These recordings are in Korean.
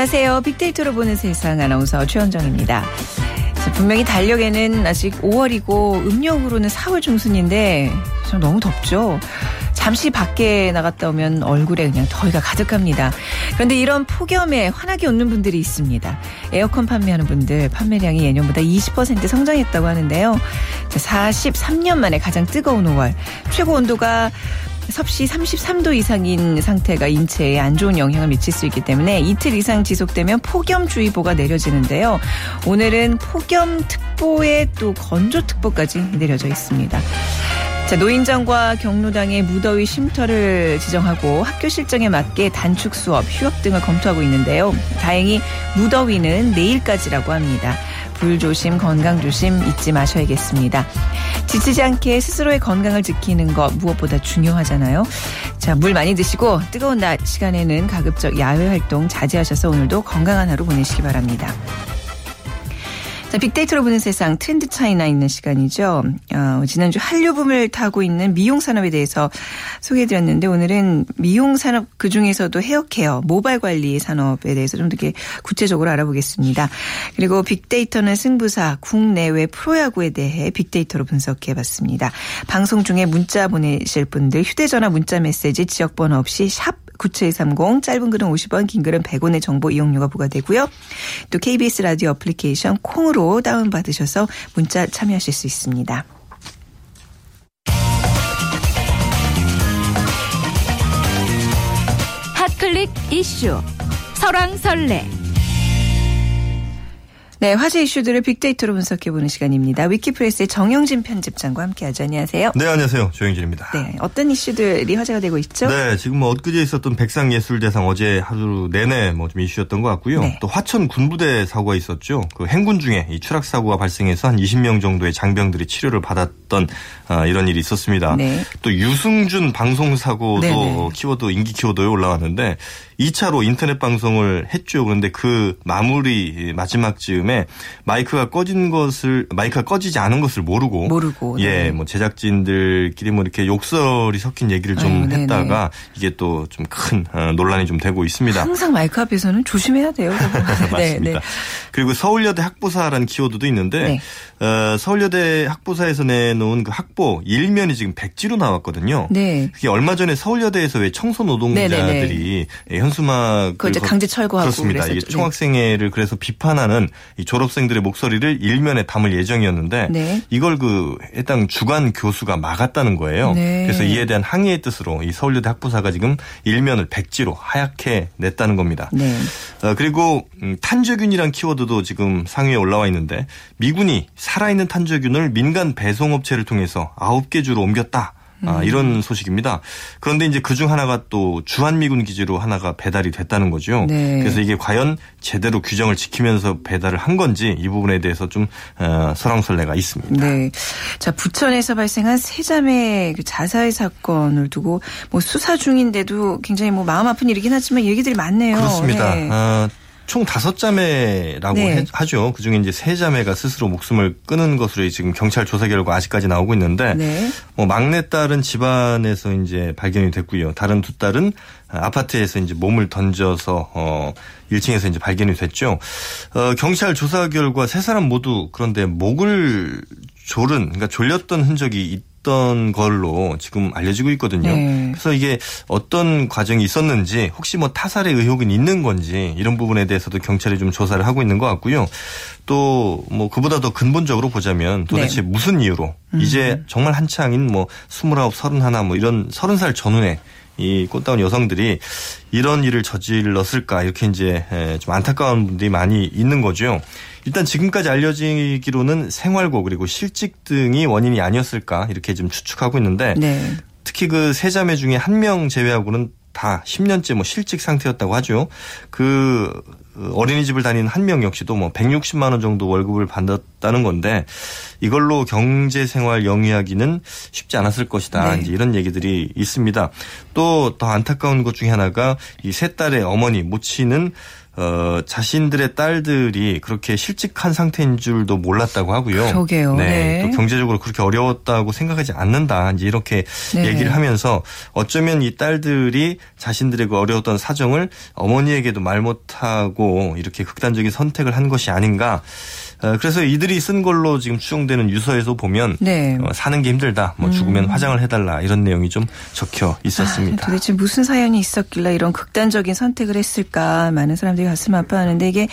안녕하세요. 빅데이터로 보는 세상 아나운서 최원정입니다. 분명히 달력에는 아직 5월이고 음력으로는 4월 중순인데 너무 덥죠. 잠시 밖에 나갔다 오면 얼굴에 그냥 더위가 가득합니다. 그런데 이런 폭염에 환하게 웃는 분들이 있습니다. 에어컨 판매하는 분들 판매량이 예년보다 20% 성장했다고 하는데요. 43년 만에 가장 뜨거운 5월 최고 온도가 섭씨 33도 이상인 상태가 인체에 안 좋은 영향을 미칠 수 있기 때문에 이틀 이상 지속되면 폭염주의보가 내려지는데요. 오늘은 폭염특보에 또 건조특보까지 내려져 있습니다. 자, 노인정과 경로당의 무더위 쉼터를 지정하고 학교 실정에 맞게 단축 수업, 휴업 등을 검토하고 있는데요. 다행히 무더위는 내일까지라고 합니다. 불 조심, 건강 조심 잊지 마셔야겠습니다. 지치지 않게 스스로의 건강을 지키는 것 무엇보다 중요하잖아요. 자, 물 많이 드시고 뜨거운 낮 시간에는 가급적 야외 활동 자제하셔서 오늘도 건강한 하루 보내시기 바랍니다. 자, 빅데이터로 보는 세상 트렌드 차이나 있는 시간이죠. 어, 지난주 한류 붐을 타고 있는 미용 산업에 대해서 소개해드렸는데 오늘은 미용 산업 그 중에서도 헤어케어, 모발 관리 산업에 대해서 좀더 구체적으로 알아보겠습니다. 그리고 빅데이터는 승부사, 국내외 프로야구에 대해 빅데이터로 분석해봤습니다. 방송 중에 문자 보내실 분들 휴대전화 문자 메시지 지역번호 없이 샵 9730 짧은 글은 50원 긴 글은 100원의 정보 이용료가 부과되고요. 또 KBS 라디오 어플리케이션 콩으로 다운받으셔서 문자 참여하실 수 있습니다. 핫클릭 이슈 설왕설래 네, 화제 이슈들을 빅데이터로 분석해보는 시간입니다. 위키프레스의 정영진 편집장과 함께하죠. 안녕하세요. 네, 안녕하세요. 정영진입니다. 네, 어떤 이슈들이 화제가 되고 있죠? 네, 지금 뭐 엊그제 있었던 백상예술대상 어제 하루 내내 뭐 좀 이슈였던 것 같고요. 네. 또 화천 군부대 사고가 있었죠. 그 행군 중에 이 추락 사고가 발생해서 한 20명 정도의 장병들이 치료를 받았던 아, 이런 일이 있었습니다. 네. 또 유승준 방송 사고도 네네. 키워드 인기 키워드에 올라왔는데 2차로 인터넷 방송을 했죠. 그런데 그 마무리 마지막 즈음에 마이크가 꺼진 것을 마이크가 꺼지지 않은 것을 모르고 모르고 예, 네. 뭐 제작진들끼리 뭐 이렇게 욕설이 섞인 얘기를 좀 아유, 했다가 이게 또 좀큰 어, 논란이 좀 되고 있습니다. 항상 마이크 앞에서는 조심해야 돼요. 맞습니다. 네, 네. 그리고 서울여대 학부사라는 키워드도 있는데 네. 어, 서울여대 학부사에서 내놓은 그 학보 일면이 지금 백지로 나왔거든요. 네. 그게 얼마 전에 서울여대에서 왜 청소 노동자들이 현수막 그 강제 철거하고 그렇습니다. 이게 총학생회를 그래서 비판하는 이 졸업생들의 목소리를 일면에 담을 예정이었는데 네. 이걸 그 해당 주관 교수가 막았다는 거예요. 네. 그래서 이에 대한 항의의 뜻으로 이 서울여대 학부사가 지금 일면을 백지로 하얗게 냈다는 겁니다. 네. 어, 그리고 음, 탄저균이란 키워드도 지금 상위에 올라와 있는데 미군이 살아있는 탄저균을 민간 배송업체를 통해서 9개 주로 옮겼다. 아, 음. 이런 소식입니다. 그런데 이제 그중 하나가 또 주한미군 기지로 하나가 배달이 됐다는 거죠. 네. 그래서 이게 과연 제대로 규정을 지키면서 배달을 한 건지 이 부분에 대해서 좀 어, 설왕설래가 있습니다. 네. 자 부천에서 발생한 세자매 그 자살 사건을 두고 뭐 수사 중인데도 굉장히 뭐 마음 아픈 일이긴 하지만 얘기들이 많네요. 그렇습니다. 네. 어, 총 다섯 자매라고 네. 하죠. 그중에 이제 세 자매가 스스로 목숨을 끊은 것으로 지금 경찰 조사 결과 아직까지 나오고 있는데 네. 뭐 막내 딸은 집안에서 이제 발견이 됐고요. 다른 두 딸은 아파트에서 이제 몸을 던져서 어 1층에서 이제 발견이 됐죠. 어 경찰 조사 결과 세 사람 모두 그런데 목을 졸은 그러니까 졸렸던 흔적이 있던 걸로 지금 알려지고 있거든요. 네. 그래서 이게 어떤 과정이 있었는지 혹시 뭐 타살의 의혹은 있는 건지 이런 부분에 대해서도 경찰이 좀 조사를 하고 있는 것 같고요. 또 뭐 그보다 더 근본적으로 보자면 도대체 네. 무슨 이유로 음. 이제 정말 한창인 뭐 스물아홉, 서른하나 뭐 이런 서른 살 전후에 이 꽃다운 여성들이 이런 일을 저질렀을까 이렇게 이제 좀 안타까운 분들이 많이 있는 거죠. 일단 지금까지 알려지기로는 생활고 그리고 실직 등이 원인이 아니었을까 이렇게 좀 추측하고 있는데 네. 특히 그 세 자매 중에 한 명 제외하고는 다 10년째 뭐 실직 상태였다고 하죠. 그 어린이집을 다니는 한 명 역시도 뭐 160만 원 정도 월급을 받았다는 건데 이걸로 경제 생활 영위하기는 쉽지 않았을 것이다. 네. 이제 이런 얘기들이 있습니다. 또 더 안타까운 것 중에 하나가 이 세 딸의 어머니 모치는 어, 자신들의 딸들이 그렇게 실직한 상태인 줄도 몰랐다고 하고요. 그러게요. 네. 네. 또 경제적으로 그렇게 어려웠다고 생각하지 않는다. 이제 이렇게 네. 얘기를 하면서 어쩌면 이 딸들이 자신들의 그 어려웠던 사정을 어머니에게도 말 못하고 이렇게 극단적인 선택을 한 것이 아닌가. 어, 그래서 이들이 쓴 걸로 지금 추정되는 유서에서 보면 네. 어, 사는 게 힘들다. 뭐 죽으면 음. 화장을 해달라 이런 내용이 좀 적혀 있었습니다. 아, 도대체 무슨 사연이 있었길래 이런 극단적인 선택을 했을까 많은 사람들이 가슴 아파하는데 이게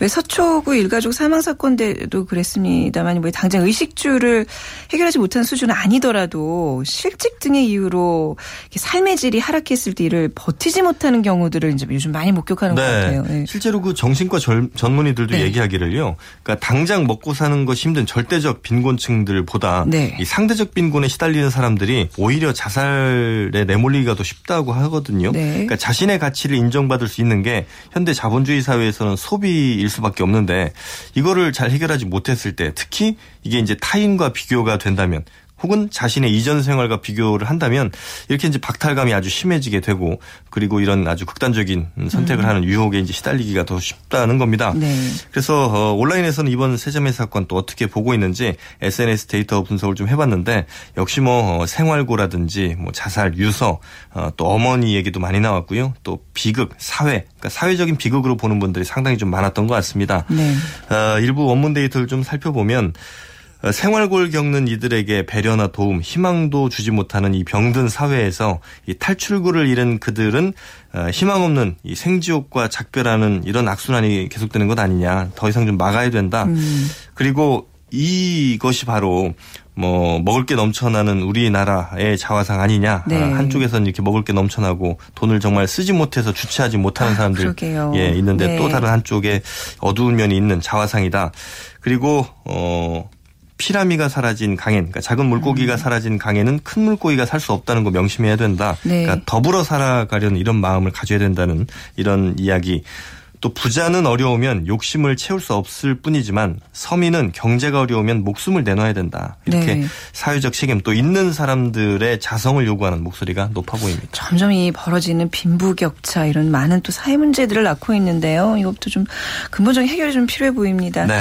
왜 서초구 일가족 사망 사건 때도 그랬습니다만 뭐 당장 의식주를 해결하지 못한 수준은 아니더라도 실직 등의 이유로 삶의 질이 하락했을 때 이를 버티지 못하는 경우들을 이제 요즘 많이 목격하는 네. 것 같아요. 네. 실제로 그 정신과 전문의들도 네. 얘기하기를요. 그러니까 당장 먹고 사는 것이 힘든 절대적 빈곤층들보다 네. 이 상대적 빈곤에 시달리는 사람들이 오히려 자살에 내몰리기가 더 쉽다고 하거든요. 네. 그러니까 자신의 가치를 인정받을 수 있는 게 현대 자본주의 사회에서는 소비일 수밖에 없는데 이거를 잘 해결하지 못했을 때 특히 이게 이제 타인과 비교가 된다면 혹은 자신의 이전 생활과 비교를 한다면 이렇게 이제 박탈감이 아주 심해지게 되고 그리고 이런 아주 극단적인 선택을 음. 하는 유혹에 이제 시달리기가 더 쉽다는 겁니다. 네. 그래서 어, 온라인에서는 이번 세자매 사건 또 어떻게 보고 있는지 SNS 데이터 분석을 좀 해봤는데 역시 뭐 어, 생활고라든지 뭐 자살, 유서 어, 또 어머니 얘기도 많이 나왔고요. 또 비극, 사회, 그러니까 사회적인 비극으로 보는 분들이 상당히 좀 많았던 것 같습니다. 네. 일부 원문 데이터를 좀 살펴보면 어, 생활고를 겪는 이들에게 배려나 도움, 희망도 주지 못하는 이 병든 사회에서 이 탈출구를 잃은 그들은 어, 희망 없는 이 생지옥과 작별하는 이런 악순환이 계속되는 것 아니냐. 더 이상 좀 막아야 된다. 음. 그리고 이것이 바로 뭐 먹을 게 넘쳐나는 우리나라의 자화상 아니냐. 네. 한쪽에서는 이렇게 먹을 게 넘쳐나고 돈을 정말 쓰지 못해서 주체하지 못하는 아, 사람들 아, 예 있는데 네. 또 다른 한쪽에 어두운 면이 있는 자화상이다. 그리고 어 피라미가 사라진 강엔, 그러니까 작은 물고기가 음. 사라진 강에는 큰 물고기가 살 수 없다는 거 명심해야 된다. 네. 그러니까 더불어 살아가려는 이런 마음을 가져야 된다는 이런 이야기. 또 부자는 어려우면 욕심을 채울 수 없을 뿐이지만 서민은 경제가 어려우면 목숨을 내놔야 된다. 이렇게 네. 사회적 책임 또 있는 사람들의 자성을 요구하는 목소리가 높아 보입니다. 점점 이 벌어지는 빈부격차 이런 많은 또 사회 문제들을 낳고 있는데요. 이것도 좀 근본적인 해결이 좀 필요해 보입니다. 네.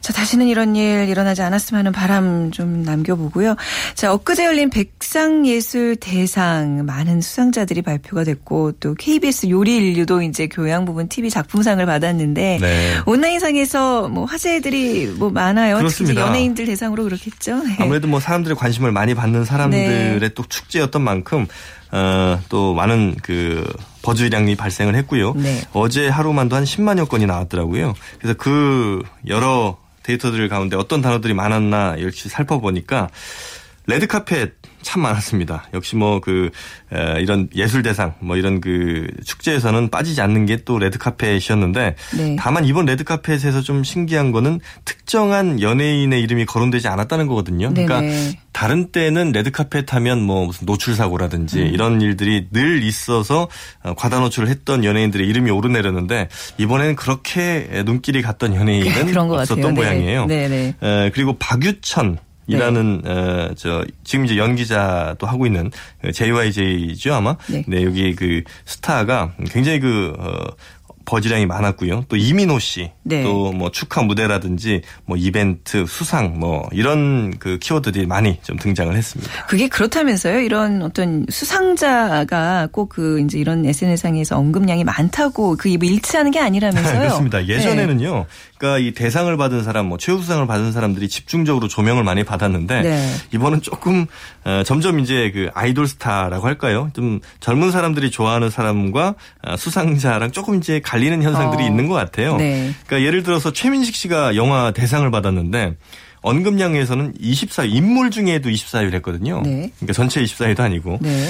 자, 다시는 이런 일 일어나지 않았으면 하는 바람 좀 남겨보고요. 자, 엊그제 열린 백상예술 대상 많은 수상자들이 발표가 됐고 또 KBS 요리 인류도 이제 교양 부분 TV 작품 상을 받았는데 네. 온라인상에서 뭐 화제들이 뭐 많아요. 그렇습니다. 연예인들 대상으로 그렇겠죠. 네. 아무래도 뭐 사람들의 관심을 많이 받는 사람들의 네. 또 축제였던 만큼 어, 또 많은 그 buzz량이 발생을 했고요. 네. 어제 하루만도 한 10만여 건이 나왔더라고요. 그래서 그 여러 데이터들 가운데 어떤 단어들이 많았나 이렇게 살펴보니까 레드카펫 참 많았습니다. 역시 뭐 그 이런 예술 대상 뭐 이런 그 축제에서는 빠지지 않는 게 또 레드 카펫이었는데 네. 다만 이번 레드 카펫에서 좀 신기한 거는 특정한 연예인의 이름이 거론되지 않았다는 거거든요. 그러니까 네네. 다른 때는 레드 카펫 하면 뭐 무슨 노출 사고라든지 음. 이런 일들이 늘 있어서 어, 과다 노출을 했던 연예인들의 이름이 오르내렸는데 이번에는 그렇게 눈길이 갔던 연예인은 없었던 같아요. 네. 모양이에요. 네. 네. 그리고 박유천 이라는 네. 어, 저 지금 이제 연기자도 하고 있는 JYJ죠 아마. 네. 네 여기 그 스타가 굉장히 그 어, 버지량이 많았고요. 또 이민호 씨, 네. 또뭐 축하 무대라든지 뭐 이벤트, 수상 뭐 이런 그 키워드들이 많이 좀 등장을 했습니다. 그게 그렇다면서요? 이런 어떤 수상자가 꼭 그 이제 이런 SNS상에서 언급량이 많다고 그 일치하는 게 아니라면서요? 그렇습니다. 예전에는요. 네. 그러니까 이 대상을 받은 사람, 뭐 최우수상을 받은 사람들이 집중적으로 조명을 많이 받았는데 네. 이번은 조금 어, 점점 이제 그 아이돌 스타라고 할까요? 좀 젊은 사람들이 좋아하는 사람과 어, 수상자랑 조금 이제 갈 리는 현상들이 어. 있는 것 같아요. 네. 그러니까 예를 들어서 최민식 씨가 영화 대상을 받았는데 언급량에서는 24위, 인물 중에도 24위를 했거든요. 네. 그러니까 전체 24위도 아니고. 네.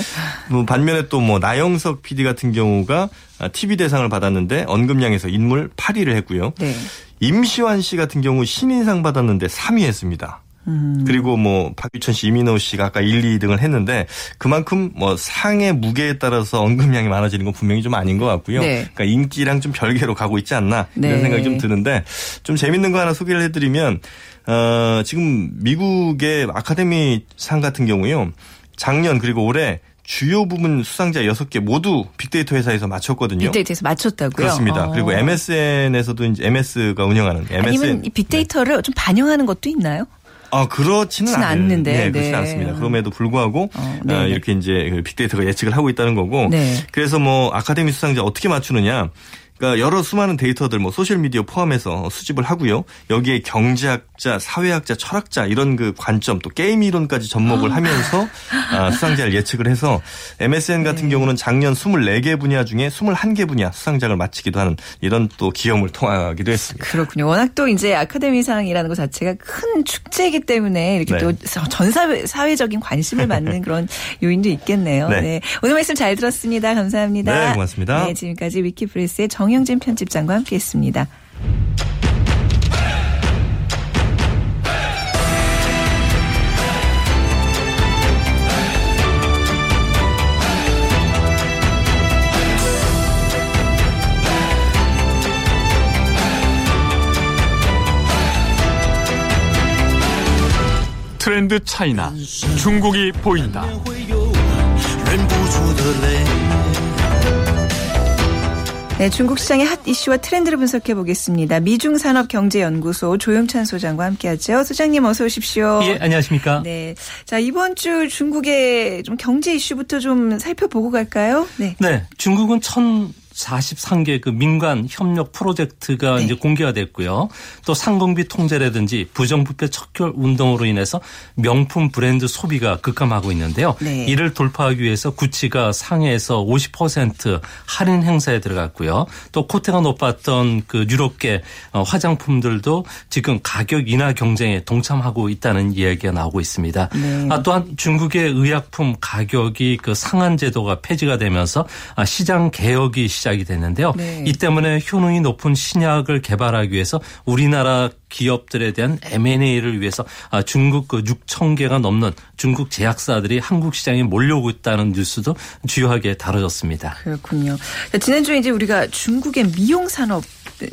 뭐 반면에 또 뭐 나영석 PD 같은 경우가 TV 대상을 받았는데 언급량에서 인물 8위를 했고요. 네. 임시완 씨 같은 경우 신인상 받았는데 3위 했습니다. 음. 그리고 뭐 박유천 씨, 이민호 씨가 아까 1, 2등을 했는데 그만큼 뭐 상의 무게에 따라서 언급량이 많아지는 건 분명히 좀 아닌 것 같고요. 네. 그러니까 인기랑 좀 별개로 가고 있지 않나 이런 네. 생각이 좀 드는데 좀 재밌는 거 하나 소개를 해드리면 어 지금 미국의 아카데미 상 같은 경우요. 작년 그리고 올해 주요 부분 수상자 6개 모두 빅데이터 회사에서 맞췄거든요. 빅데이터에서 맞췄다고요? 그렇습니다. 어. 그리고 MSN에서도 이제 MS가 운영하는 MSN 아니면 이 빅데이터를 네. 좀 반영하는 것도 있나요? 아 그렇지는 않는데 네, 그렇지 네. 않습니다. 그럼에도 불구하고 어, 네. 이렇게 이제 그 빅데이터가 예측을 하고 있다는 거고. 네. 그래서 뭐 아카데미 수상자 어떻게 맞추느냐? 그러니까 여러 수많은 데이터들 뭐 소셜 미디어 포함해서 수집을 하고요. 여기에 경제학 자, 사회학자, 철학자 이런 그 관점 또 게임 이론까지 접목을 아. 하면서 아, 수상자를 예측을 해서 MSN 같은 네. 경우는 작년 24개 분야 중에 21개 분야 수상작을 맞히기도 하는 이런 또 기염을 토하기도 했습니다. 그렇군요. 워낙 또 이제 아카데미상이라는 것 자체가 큰 축제이기 때문에 이렇게 네. 또 전 사회적인 관심을 받는 그런 요인도 있겠네요. 네. 네. 오늘 말씀 잘 들었습니다. 감사합니다. 네, 고맙습니다. 네, 지금까지 위키프레스의 정 정영진 편집장과 함께했습니다. 트렌드 차이나 중국이 보인다. 네, 중국 시장의 핫 이슈와 트렌드를 분석해 보겠습니다. 미중산업경제연구소 조영찬 소장과 함께하죠. 소장님 어서 오십시오. 예, 안녕하십니까? 네, 자 이번 주 중국의 좀 경제 이슈부터 좀 살펴보고 갈까요? 네, 네, 중국은 천 43개 그 민간 협력 프로젝트가 네. 이제 공개가 됐고요. 또 상공비 통제라든지 부정부패 척결 운동으로 인해서 명품 브랜드 소비가 급감하고 있는데요. 네. 이를 돌파하기 위해서 구치가 상해에서 50% 할인 행사에 들어갔고요. 또 코테가 높았던 그 유럽계 어, 화장품들도 지금 가격 인하 경쟁에 동참하고 있다는 이야기가 나오고 있습니다. 네. 아, 또한 중국의 의약품 가격이 그 상한 제도가 폐지가 되면서 아, 시장 개혁이 시작 시작이 됐는데요. 네. 이 때문에 효능이 높은 신약을 개발하기 위해서 우리나라 기업들에 대한 M&A를 위해서 아, 중국 그 6천 개가 넘는 중국 제약사들이 한국 시장에 몰려오고 있다는 뉴스도 주요하게 다뤄졌습니다. 그렇군요. 지난주에 이제 우리가 중국의 미용 산업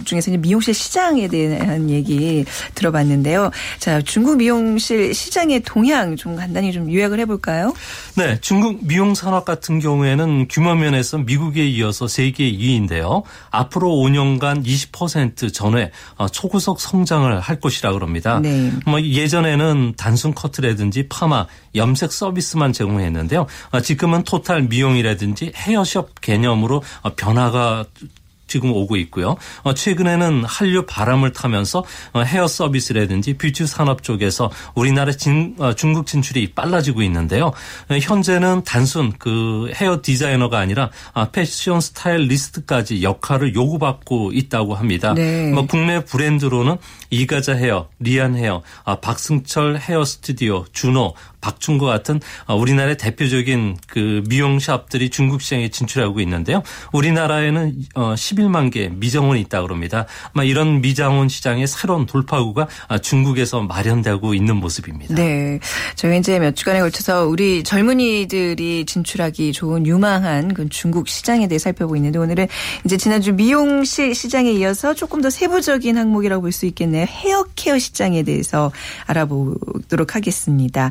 중에서 이제 미용실 시장에 대한 얘기 들어봤는데요. 자, 중국 미용실 시장의 동향 좀 간단히 좀 요약을 해볼까요? 네, 중국 미용 산업 같은 경우에는 규모 면에서 미국에 이어서 세계 2위인데요. 앞으로 5년간 20% 전에 어, 초고속 성장을 할 것이라 그럽니다. 네. 뭐 예전에는 단순 커트라든지 파마, 염색 서비스만 제공했는데요. 아, 지금은 토탈 미용이라든지 헤어숍 개념으로 변화가 지금 오고 있고요. 어, 최근에는 한류 바람을 타면서 어, 헤어 서비스라든지 뷰티 산업 쪽에서 우리나라 진, 어, 중국 진출이 빨라지고 있는데요. 현재는 단순 그 헤어 디자이너가 아니라 아, 패션 스타일리스트까지 역할을 요구받고 있다고 합니다. 네. 뭐 국내 브랜드로는 이가자 헤어, 리안 헤어, 아, 박승철 헤어 스튜디오, 준호, 박충과 같은 어, 우리나라의 대표적인 그 미용샵들이 중국 시장에 진출하고 있는데요. 우리나라에는 11만 어, 개 미정원이 있다고 합니다. 아마 이런 미장원 시장의 새로운 돌파구가 아, 중국에서 마련되고 있는 모습입니다. 네. 저희 이제 몇 주간에 걸쳐서 우리 젊은이들이 진출하기 좋은 유망한 그 중국 시장에 대해 살펴보고 있는데 오늘은 이제 지난주 미용실 시장에 이어서 조금 더 세부적인 항목이라고 볼 수 있겠네요. 헤어케어 시장에 대해서 알아보도록 하겠습니다.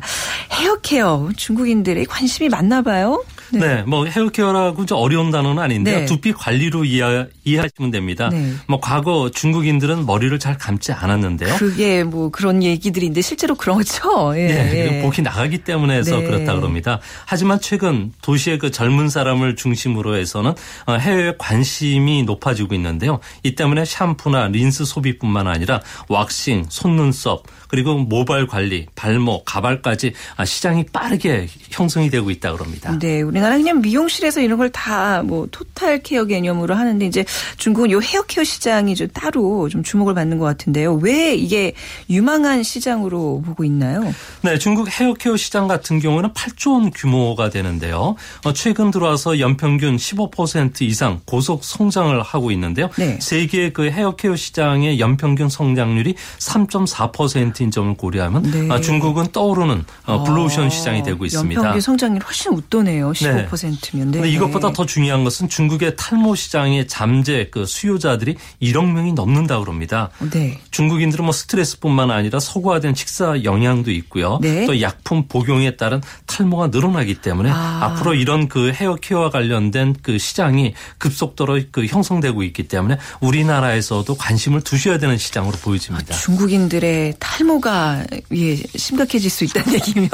헤어케어 중국인들의 관심이 많나 봐요. 네. 네. 뭐 헤어케어라고 좀 어려운 단어는 아닌데요. 네. 두피 관리로 이해, 이해하시면 됩니다. 네. 뭐 과거 중국인들은 머리를 잘 감지 않았는데요. 그게 뭐 그런 얘기들인데 실제로 그렇죠. 예. 네. 복이 나가기 때문에 해서 네. 그렇다 그럽니다. 하지만 최근 도시의 그 젊은 사람을 중심으로 해서는 어, 해외 관심이 높아지고 있는데요. 이 때문에 샴푸나 린스 소비뿐만 아니라 왁싱, 손눈썹 그리고 모발 관리, 발목, 가발까지 아, 시장이 빠르게 형성이 되고 있다 그럽니다. 네, 우리나라 그냥 미용실에서 이런 걸 다 뭐 토탈 케어 개념으로 하는데 이제 중국은 요 헤어 케어 시장이 좀 따로 좀 주목을 받는 것 같은데요. 왜 이게 유망한 시장으로 보고 있나요? 네, 중국 헤어 케어 시장 같은 경우는 8조 원 규모가 되는데요. 어, 최근 들어와서 연평균 15% 이상 고속 성장을 하고 있는데요. 네. 세계 그 헤어 케어 시장의 연평균 성장률이 3.4%인 점을 고려하면 네. 아, 중국은 떠오르는 어, 블루오션 아, 시장이 되고 있습니다. 연평균 성장률 훨씬 웃도네요. 25%면. 네. 근데 이것보다 더 중요한 것은 중국의 탈모 시장의 잠재 그 수요자들이 1억 명이 넘는다 그럽니다. 네. 중국인들은 뭐 스트레스뿐만 아니라 서구화된 식사 영향도 있고요. 네. 또 약품 복용에 따른 탈모가 늘어나기 때문에 아. 앞으로 이런 그 헤어 케어와 관련된 그 시장이 급속도로 그 형성되고 있기 때문에 우리나라에서도 관심을 두셔야 되는 시장으로 보여집니다. 아, 중국인들의 탈모가 예, 심각해질 수 있다는 얘기면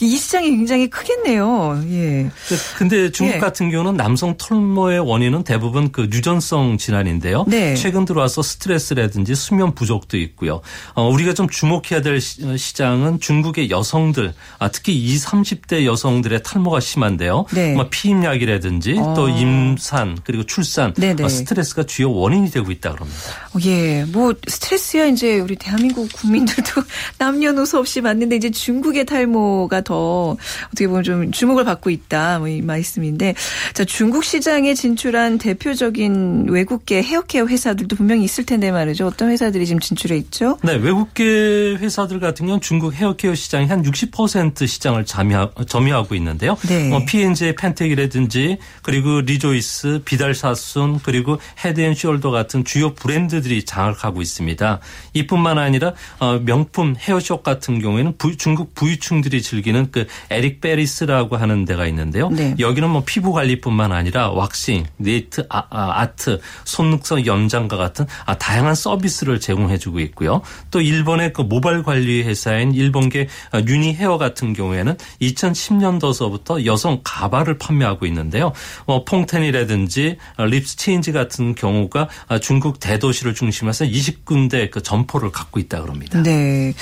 이 시장이 굉장히 크겠네요. 예. 근데 중국 예. 같은 경우는 남성 털모의 원인은 대부분 그 유전성 질환인데요. 네. 최근 들어와서 스트레스라든지 수면 부족도 있고요. 어, 우리가 좀 주목해야 될 시장은 중국의 여성들, 아, 특히 20, 30대 여성들의 탈모가 심한데요. 네. 뭐 피임약이라든지 어. 또 임산 그리고 출산, 네네. 어, 스트레스가 주요 원인이 되고 있다 그럽니다. 어, 예, 뭐 스트레스야 이제 우리 대한민국 국민들도 남녀노소 없이 맞는데 이제 중국의 탈모가 더 어떻게 보면 좀 주목을 받고 있다 뭐이 말씀인데 자 중국 시장에 진출한 대표적인 외국계 헤어케어 회사들도 분명히 있을 텐데 말이죠. 어떤 회사들이 지금 진출해 있죠? 네, 외국계 회사들 같은 경우는 중국 헤어케어 시장이 한60% 시장을 점유하 고 있는데요. 네. 뭐 P&G 팬틴이라든지 그리고 리조이스, 비달사순 그리고 헤드앤숄더 같은 주요 브랜드들이 장악하고 있습니다. 이뿐만 아니라 어, 명품 헤어숍 같은 경우에는 중국 부유층들이 즐기는 그 에릭 베리스라고 하는 데가 있는데요. 네. 여기는 뭐 피부 관리뿐만 아니라 왁싱, 네일 아, 아트 속눈썹 연장과 같은 아, 다양한 서비스를 제공해주고 있고요. 또 일본의 그 모발 관리 회사인 일본계 유니 헤어 같은 경우에는 2010년도서부터 여성 가발을 판매하고 있는데요. 뭐 퐁텐이라든지 립스 체인지 같은 경우가 중국 대도시를 중심해서 20군데 그 점포를 갖고 있다 그럽니다. 네.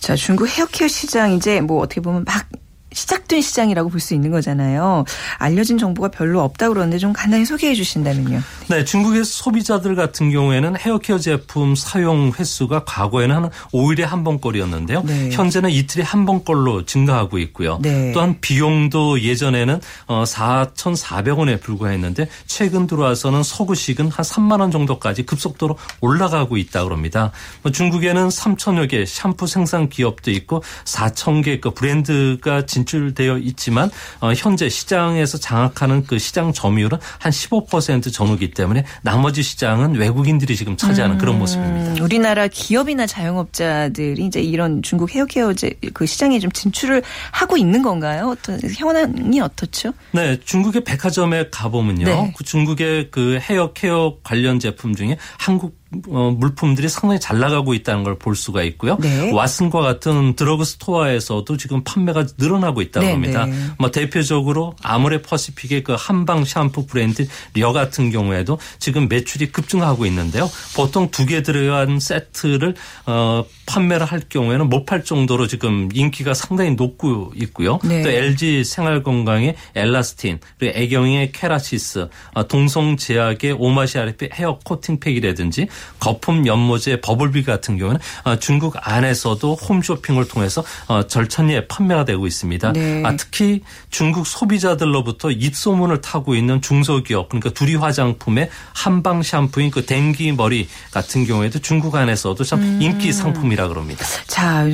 자, 중국 헤어케어 시장 이제 뭐 어떻게 보면 막 시작된 시장이라고 볼 수 있는 거잖아요. 알려진 정보가 별로 없다고 그러는데 좀 간단히 소개해 주신다면요. 네, 중국의 소비자들 같은 경우에는 헤어케어 제품 사용 횟수가 과거에는 한 5일에 한 번꼴이었는데요. 네. 현재는 이틀에 한 번꼴로 증가하고 있고요. 네. 또한 비용도 예전에는 4,400원에 어, 불과했는데 최근 들어와서는 서구식은 한 3만 원 정도까지 급속도로 올라가고 있다 그럽니다. 뭐 중국에는 3천여 개 샴푸 생산 기업도 있고 4천 개그 브랜드가 진 진출되어 있지만 어, 현재 시장에서 장악하는 그 시장 점유율은 한 15% 전후기 때문에 나머지 시장은 외국인들이 지금 차지하는 음, 그런 모습입니다. 우리나라 기업이나 자영업자들이 이제 이런 중국 헤어케어 그 시장에 좀 진출을 하고 있는 건가요? 어떤 현황이 어떻죠? 네, 중국의 백화점에 가보면요. 네. 그 중국의 그 헤어케어 관련 제품 중에 한국 어, 물품들이 상당히 잘 나가고 있다는 걸 볼 수가 있고요. 네. 왓슨과 같은 드러그 스토어에서도 지금 판매가 늘어나고 있다고 네, 합니다. 네. 뭐 대표적으로 아모레 퍼시픽의 그 한방 샴푸 브랜드 려 같은 경우에도 지금 매출이 급증하고 있는데요. 보통 두 개 들어간 세트를 어, 판매를 할 경우에는 못 팔 정도로 지금 인기가 상당히 높고 있고요. 네. 또 LG 생활건강의 엘라스틴 그리고 애경의 케라시스 어, 동성제약의 오마시아르피 헤어 코팅팩이라든지 거품 연모제 버블비 같은 경우는 어, 중국 안에서도 홈쇼핑을 통해서 어, 절찬리에 판매가 되고 있습니다. 네. 아, 특히 중국 소비자들로부터 입소문을 타고 있는 중소기업 그러니까 두리 화장품의 한방 샴푸인 그 댕기 머리 같은 경우에도 중국 안에서도 참 음. 인기 상품이라 그럽니다. 자,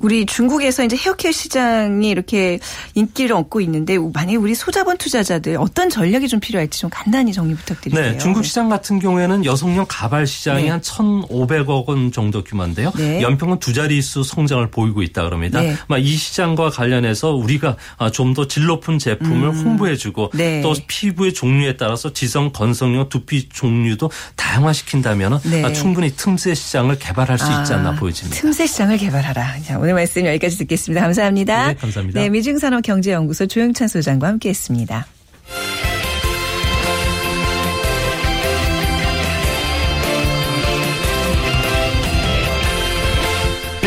우리 중국에서 이제 헤어케어 시장이 이렇게 인기를 얻고 있는데 만약에 우리 소자본 투자자들 어떤 전략이 좀 필요할지 좀 간단히 정리 부탁드릴게요. 네, 중국 시장 같은 경우에는 여성용 가발 시장 시장이 네. 한 1,500억 원 정도 규모인데요. 네. 연평균 두 자릿수 성장을 보이고 있다 그럽니다. 네. 이 시장과 관련해서 우리가 아, 좀더 질 높은 제품을 음. 홍보해주고 네. 또 피부의 종류에 따라서 지성, 건성용, 두피 종류도 다양화시킨다면 네. 아, 충분히 틈새 시장을 개발할 수 있지 않나 아, 보여집니다. 틈새 시장을 개발하라. 자, 오늘 말씀 여기까지 듣겠습니다. 감사합니다. 네, 감사합니다. 네, 미중산업경제연구소 조영찬 소장과 함께했습니다.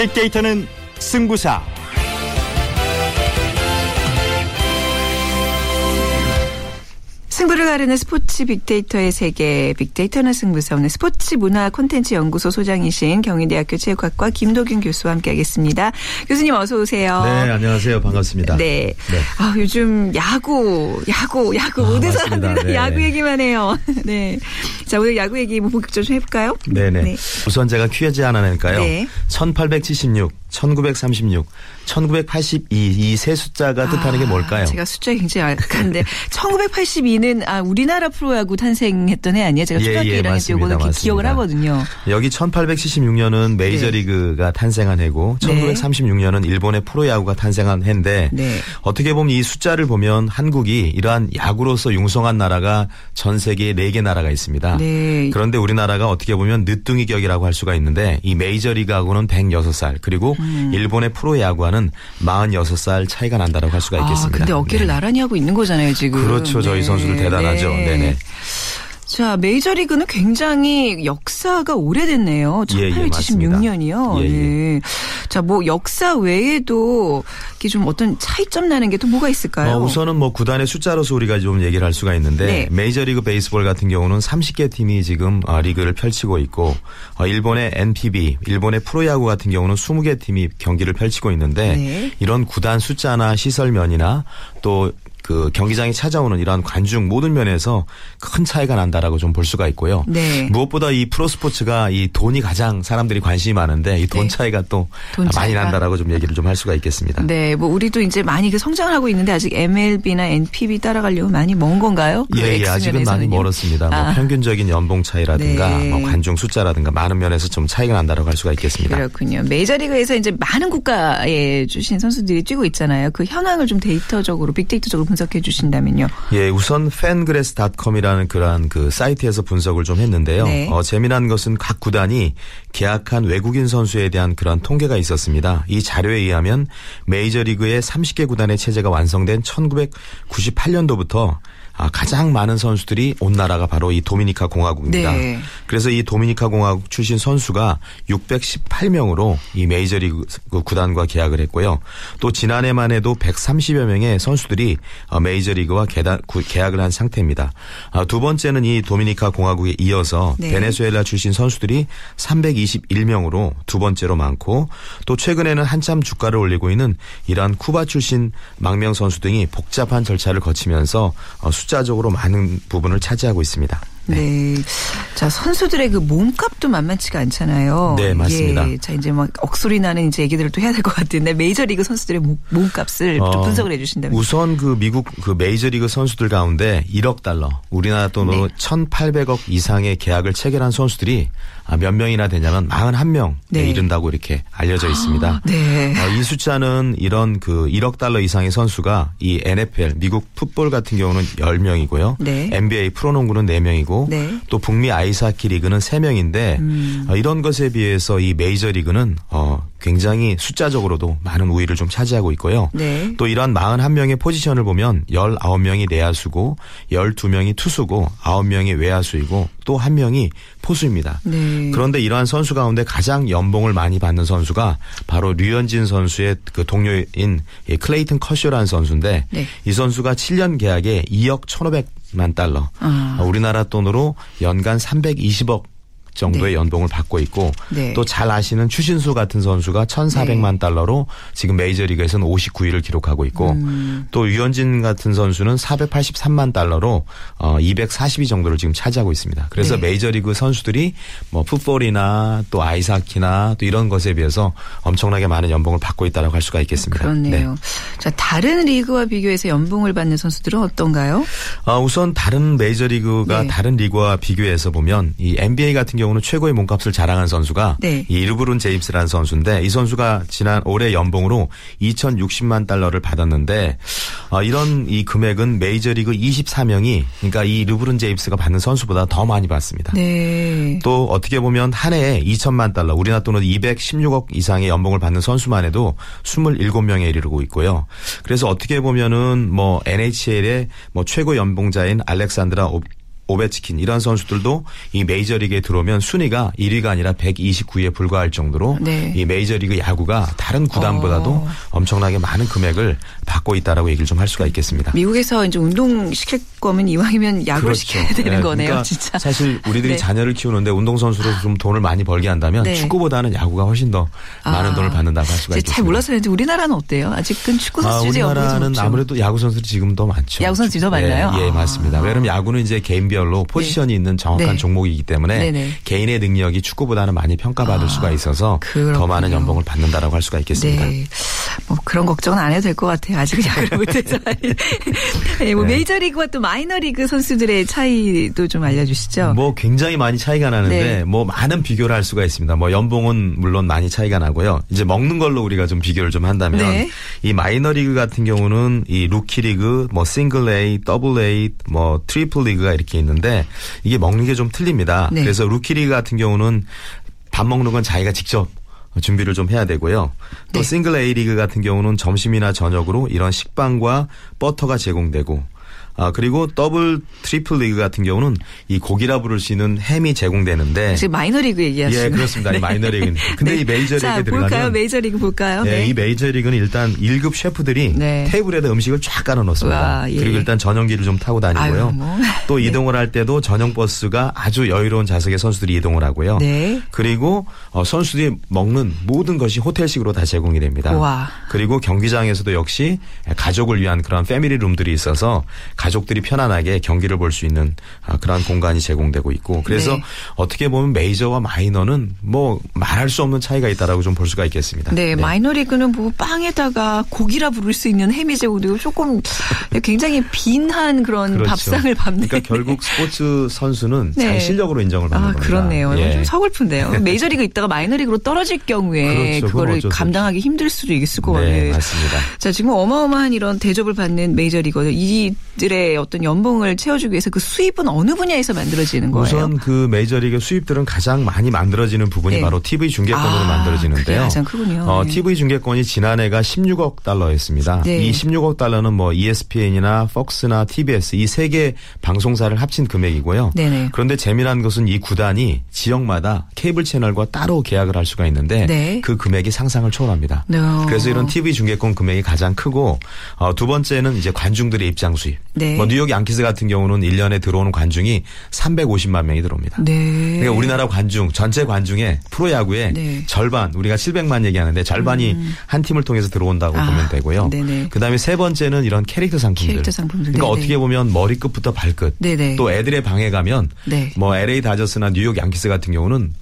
빅데이터는 승부사. 승부를 가르는 스포츠 빅데이터의 세계 빅데이터는 승부사 오늘 스포츠 문화 콘텐츠 연구소 소장이신 경희대학교 체육학과 김도균 교수와 함께하겠습니다. 교수님 어서 오세요. 네 안녕하세요 반갑습니다. 네. 네. 아 요즘 야구 야구 야구 아, 모든 사람들이 네. 야구 얘기만 해요. 네. 자 오늘 야구 얘기 뭐 본격적으로 좀 해볼까요? 네네. 네. 우선 제가 퀴즈 하나 낼까요? 네. 1876 1936, 1982 이 세 숫자가 아, 뜻하는 게 뭘까요? 제가 숫자 굉장히 약한데 1982는 아 우리나라 프로야구 탄생했던 해 아니에요? 제가 초등학교 예, 예, 1학년 때 이거는 기억을 하거든요. 여기 1876년은 메이저리그가 네. 탄생한 해고 1936년은 일본의 프로야구가 탄생한 해인데 네. 어떻게 보면 이 숫자를 보면 한국이 이러한 야구로서 융성한 나라가 전 세계에 4개 나라가 있습니다. 네. 그런데 우리나라가 어떻게 보면 늦둥이 격이라고 할 수가 있는데 이 메이저리그하고는 106살 그리고 음. 일본의 프로야구와는 46살 차이가 난다라고 할 수가 아, 있겠습니다. 아, 근데 어깨를 네. 나란히 하고 있는 거잖아요, 지금. 그렇죠. 저희 네. 선수들 대단하죠. 네. 네 자, 메이저리그는 굉장히 역사가 오래됐네요. 1876년이요. 예, 예, 예. 네. 자, 뭐 역사 외에도 이게 좀 어떤 차이점 나는 게 또 뭐가 있을까요? 어, 우선은 뭐 구단의 숫자로서 우리가 좀 얘기를 할 수가 있는데 네. 메이저리그 베이스볼 같은 경우는 30개 팀이 지금 어, 리그를 펼치고 있고 어, 일본의 NPB, 일본의 프로야구 같은 경우는 20개 팀이 경기를 펼치고 있는데 네. 이런 구단 숫자나 시설면이나 또 그 경기장에 찾아오는 이러한 관중 모든 면에서 큰 차이가 난다라고 좀 볼 수가 있고요. 네. 무엇보다 이 프로스포츠가 이 돈이 가장 사람들이 관심이 많은데 이돈 네. 차이가 또 많이 차이가. 난다라고 좀 얘기를 좀 할 수가 있겠습니다. 네, 뭐 우리도 이제 많이 그 성장을 하고 있는데 아직 MLB나 NPB 따라가려면 많이 먼 건가요? 그 예, 예, 아직은 많이 멀었습니다. 뭐 아. 뭐 평균적인 연봉 차이라든가 네. 뭐 관중 숫자라든가 많은 면에서 좀 차이가 난다라고 할 수가 있겠습니다. 그렇군요. 메이저리그에서 이제 많은 국가에 주신 선수들이 뛰고 있잖아요. 그 현황을 좀 데이터적으로 빅데이터적으로 분 석해 주신다면요. 예, 우선 팬그레스닷컴이라는 그러한 그 사이트에서 분석을 좀 했는데요. 네. 어, 재미난 것은 각 구단이 계약한 외국인 선수에 대한 그러한 통계가 있었습니다. 이 자료에 의하면 메이저리그의 30개 구단의 체제가 완성된 1998년도부터 아, 가장 많은 선수들이 온 나라가 바로 이 도미니카 공화국입니다. 네. 그래서 이 도미니카 공화국 출신 선수가 618명으로 이 메이저리그 구단과 계약을 했고요. 또 지난해만 해도 130여 명의 선수들이 어, 메이저리그와 계약을 한 상태입니다. 아, 두 번째는 이 도미니카 공화국에 이어서 네. 베네수엘라 출신 선수들이 321명으로 두 번째로 많고 또 최근에는 한참 주가를 올리고 있는 이러한 쿠바 출신 망명 선수 등이 복잡한 절차를 거치면서 어, 숫자적으로 많은 부분을 차지하고 있습니다. 네. 네. 자, 선수들의 그 몸값도 만만치가 않잖아요. 네, 맞습니다. 예. 자, 이제 막 억소리 나는 이제 얘기들을 또 해야 될 것 같은데 메이저리그 선수들의 몸값을 어, 좀 분석을 해 주신다면. 우선 그 미국 그 메이저리그 선수들 가운데 1억 달러, 우리나라 돈으로 네. 1,800억 이상의 계약을 체결한 선수들이 아, 몇 명이나 되냐면 41명에 네. 이른다고 이렇게 알려져 있습니다. 아, 네. 어, 이 숫자는 이런 그 1억 달러 이상의 선수가 이 NFL 미국 풋볼 같은 경우는 10명이고요. 네. NBA 프로농구는 4명이고 네. 또 북미 아이스하키 리그는 3명인데 음. 어, 이런 것에 비해서 이 메이저 리그는 어 굉장히 숫자적으로도 많은 우위를 좀 차지하고 있고요. 네. 또 이러한 41명의 포지션을 보면 19명이 내야수고 12명이 투수고 9명이 외야수이고 또 1명이 포수입니다. 네. 그런데 이러한 선수 가운데 가장 연봉을 많이 받는 선수가 바로 류현진 선수의 그 동료인 클레이튼 커쇼라는 선수인데 네. 이 선수가 7년 계약에 2억 1,500 만 달러, 아. 우리나라 돈으로 연간 320억 정도의 네. 연봉을 받고 있고 네. 또잘 아시는 추신수 같은 선수가 1,400만 네. 달러로 지금 메이저리그에서는 59위를 기록하고 있고 음. 또 유현진 같은 선수는 483만 달러로 어 240위 정도를 지금 차지하고 있습니다. 그래서 네. 메이저리그 선수들이 뭐 풋볼이나 또 아이스하키나 또 이런 것에 비해서 엄청나게 많은 연봉을 받고 있다고 할 수가 있겠습니다. 그렇네요. 네. 자 다른 리그와 비교해서 연봉을 받는 선수들은 어떤가요? 어, 우선 다른 메이저리그가 네. 다른 리그와 비교해서 보면 이 NBA 같은 경우 경우는 최고의 몸값을 자랑한 선수가 네. 이 일브룬 제임스라는 선수인데 이 선수가 지난 올해 연봉으로 2,060만 달러를 받았는데 어, 이런 이 금액은 메이저리그 24명이 그러니까 이 르브룬 제임스가 받는 선수보다 더 많이 받습니다. 네. 또 어떻게 보면 한 해에 2천만 달러 우리나라 돈으로 216억 이상의 연봉을 받는 선수만 해도 27명에 이르고 있고요. 그래서 어떻게 보면은 뭐 NHL의 뭐 최고 연봉자인 알렉산드라 오베치킨 이런 선수들도 이 메이저리그에 들어오면 순위가 1위가 아니라 129위에 불과할 정도로 네. 이 메이저리그 야구가 다른 구단보다도 어. 엄청나게 많은 금액을 받고 있다라고 얘기를 좀 할 수가 있겠습니다. 미국에서 이제 운동 시킬 거면 이왕이면 야구를 그렇죠. 시켜야 되는 네, 거네요, 그러니까 진짜. 사실 우리들이 네. 자녀를 키우는데 운동선수로 좀 돈을 많이 벌게 한다면 네. 축구보다는 야구가 훨씬 더 많은 아, 돈을 받는다고 할 수가 있겠습니다. 잘 몰라서 그런지 우리나라는 어때요? 아직은 축구 아, 선수들이 우리나라는 아무래도 야구 선수들이 지금 더 많죠. 야구 선수들이 더 많나요? 예, 예, 아. 맞습니다. 왜냐하면 야구는 이제 개인별로 포지션이 있는 정확한 네. 종목이기 때문에 네네. 개인의 능력이 축구보다는 많이 평가받을 아, 수가 있어서 그렇군요. 더 많은 연봉을 받는다라고 할 수가 있겠습니다. 네. 뭐 그런 걱정은 안 해도 될 것 같아요. 아직은 야구를 못해서. 네, 뭐 네. 메이저리그와 또 마이너리그 선수들의 차이도 좀 알려주시죠. 뭐 굉장히 많이 차이가 나는데 네. 뭐 많은 비교를 할 수가 있습니다. 뭐 연봉은 물론 많이 차이가 나고요. 이제 먹는 걸로 우리가 좀 비교를 좀 한다면 네. 이 마이너리그 같은 경우는 이 루키 리그, 뭐 싱글 A, 더블 A, 뭐 트리플 리그가 이렇게 있는데 이게 먹는 게 좀 틀립니다. 네. 그래서 루키 리그 같은 경우는 밥 먹는 건 자기가 직접 준비를 좀 해야 되고요. 또 네. 싱글 A 리그 같은 경우는 점심이나 저녁으로 이런 식빵과 버터가 제공되고 아 그리고 더블 트리플 리그 같은 경우는 이 고기라 있는 햄이 제공되는데 지금 마이너리그 얘기하시는 예 그렇습니다. 이 마이너리그는 근데 네. 이 메이저리그에 자, 들어가면 볼까요? 메이저리그 볼까요? 네, 이 메이저리그는 일단 1급 셰프들이 네. 테이블에다 음식을 쫙 깔아 놓습니다. 와, 예. 그리고 일단 전용기를 좀 타고 다니고요. 아유, 뭐. 또 이동을 할 때도 전용 버스가 아주 여유로운 좌석의 선수들이 이동을 하고요. 네. 그리고 어, 선수들이 먹는 모든 것이 호텔식으로 다 제공이 됩니다. 와. 그리고 경기장에서도 역시 가족을 위한 그런 패밀리 룸들이 있어서 가족들이 편안하게 경기를 볼 수 있는 아, 그런 공간이 제공되고 있고 그래서 네. 어떻게 보면 메이저와 마이너는 뭐 말할 수 없는 차이가 있다라고 좀 볼 수가 있겠습니다. 네, 마이너리그는 뭐 빵에다가 고기라 부를 수 있는 햄이 제공되고 조금 굉장히 빈한 그런 그렇죠. 밥상을 밟는. 그러니까 결국 스포츠 선수는 네. 자기 실력으로 인정을 받는 아, 겁니다. 그렇네요. 예. 좀 서글픈데요. 메이저리그 있다가 마이너리그로 떨어질 경우에 그렇죠. 그거를 감당하기 힘들 수도 있을 것 같아요. 네, 맞습니다. 자, 지금 어마어마한 이런 대접을 받는 메이저리거들 이들의 어떤 연봉을 채워주기 위해서 그 수입은 어느 분야에서 만들어지는 거예요? 우선 그 메이저리그 수입들은 가장 많이 만들어지는 부분이 네. 바로 TV 중계권으로 아, 만들어지는데요. 가장 크군요. 어, 네. TV 중계권이 지난해가 16억 달러였습니다. 네. 이 16억 달러는 뭐 ESPN이나 폭스나 TBS 이 세 개 방송사를 합친 금액이고요. 네네. 그런데 재미난 것은 이 구단이 지역마다 케이블 채널과 따로 계약을 할 수가 있는데 네. 그 금액이 상상을 초월합니다. 네. 그래서 이런 TV 중계권 금액이 가장 크고 어, 두 번째는 이제 관중들의 입장 수입. 네. 뭐 뉴욕 양키스 같은 경우는 1년에 들어오는 관중이 350만 명이 들어옵니다. 네. 그러니까 우리나라 관중 전체 관중의 프로야구의 네. 절반 우리가 700만 얘기하는데 절반이 한 팀을 통해서 들어온다고 아, 보면 되고요. 네네. 그다음에 세 번째는 이런 캐릭터 상품들. 캐릭터 상품들. 그러니까 네네. 어떻게 보면 머리끝부터 발끝. 네네. 또 애들의 방에 가면 네. 뭐 LA 다저스나 뉴욕 양키스 같은 경우는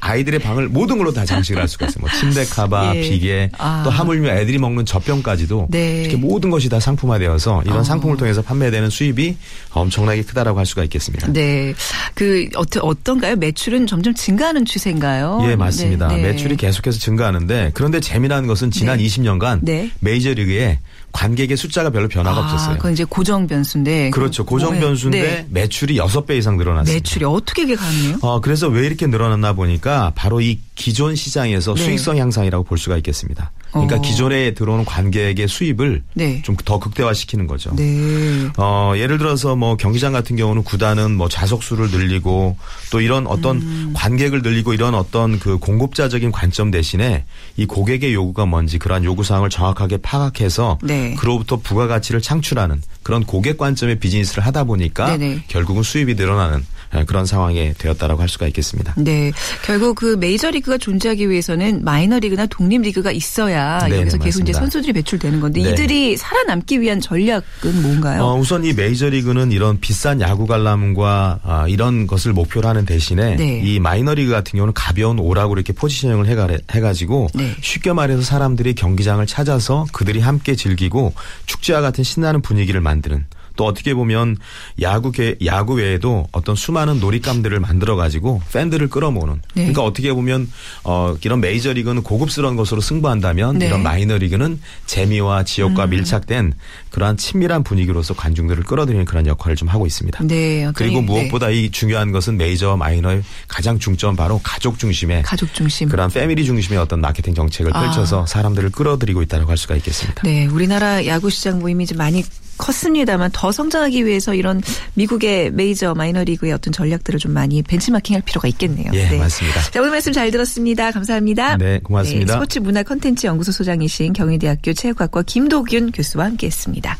아이들의 방을 모든 걸로 다 장식을 할 수가 있어요. 뭐 침대 커버, 예. 비계, 아. 또 하물며 애들이 먹는 젖병까지도 네. 이렇게 모든 것이 다 상품화되어서 이런 어. 상품을 통해서 판매되는 수입이 엄청나게 크다라고 할 수가 있겠습니다. 네. 그, 어떤가요? 매출은 점점 증가하는 추세인가요? 예, 맞습니다. 네, 네. 매출이 계속해서 증가하는데 그런데 재미난 것은 지난 네. 20년간 네. 메이저리그에 관객의 숫자가 별로 변화가 아, 없었어요. 그건 이제 고정 변수인데. 그렇죠. 그 고정? 변수인데 네. 매출이 6배 이상 늘어났습니다. 매출이 어떻게 이게 가능해요? 어, 그래서 왜 이렇게 늘어났나 보니까 바로 이 기존 시장에서 네. 수익성 향상이라고 볼 수가 있겠습니다. 그러니까 어. 기존에 들어오는 관객의 수입을 네. 좀더 극대화시키는 거죠. 네. 어, 예를 들어서 뭐 경기장 같은 경우는 구단은 뭐 좌석수를 늘리고 또 이런 어떤 음. 관객을 늘리고 이런 어떤 그 공급자적인 관점 대신에 이 고객의 요구가 뭔지 그러한 요구 사항을 정확하게 파악해서 네. 그로부터 부가가치를 창출하는 그런 고객 관점의 비즈니스를 하다 보니까 네네. 결국은 수입이 늘어나는 예, 그런 상황이 되었다라고 할 수가 있겠습니다. 네. 결국 그 메이저리그가 존재하기 위해서는 마이너리그나 독립리그가 있어야 네, 여기서 네, 계속 이제 맞습니다. 선수들이 배출되는 건데 네. 이들이 살아남기 위한 전략은 뭔가요? 어, 우선 이 메이저리그는 이런 비싼 야구 관람과 아, 이런 것을 목표로 하는 대신에 네. 이 마이너리그 같은 경우는 가벼운 오락으로 이렇게 포지셔닝을 해가, 해가지고 네. 쉽게 말해서 사람들이 경기장을 찾아서 그들이 함께 즐기고 축제와 같은 신나는 분위기를 만드는 또 어떻게 보면 야구 계 야구 외에도 어떤 수많은 놀잇감들을 만들어 가지고 팬들을 끌어모으는 네. 그러니까 어떻게 보면 어 이런 메이저 리그는 고급스러운 것으로 승부한다면 네. 음. 이런 마이너 리그는 재미와 지역과 밀착된 그러한 친밀한 분위기로서 관중들을 끌어들이는 그런 역할을 좀 하고 있습니다. 네. 그리고 어떤- 무엇보다 이 중요한 것은 메이저와 마이너의 가장 중점 바로 가족 중심의 가족 중심. 그런 패밀리 중심의 어떤 마케팅 정책을 아. 펼쳐서 사람들을 끌어들이고 있다고 할 수가 있겠습니다. 네, 우리나라 야구 시장 모임이 좀 많이 컸습니다만 더 성장하기 위해서 이런 미국의 메이저 마이너리그의 어떤 전략들을 좀 많이 벤치마킹할 필요가 있겠네요. 예, 네. 맞습니다. 자, 오늘 말씀 잘 들었습니다. 감사합니다. 네, 고맙습니다. 스포츠 문화 컨텐츠 연구소 소장이신 경희대학교 체육학과 김도균 교수와 함께했습니다.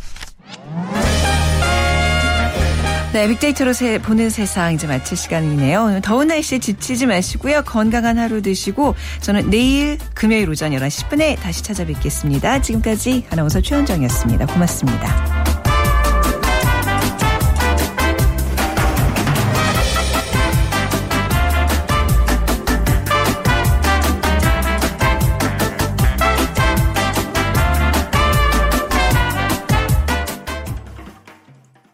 네, 빅데이터로 세, 보는 세상 이제 마칠 시간이네요. 더운 날씨에 지치지 마시고요. 건강한 하루 되시고 저는 내일 금요일 오전 11시 10분에 다시 찾아뵙겠습니다. 지금까지 아나운서 최현정이었습니다. 고맙습니다.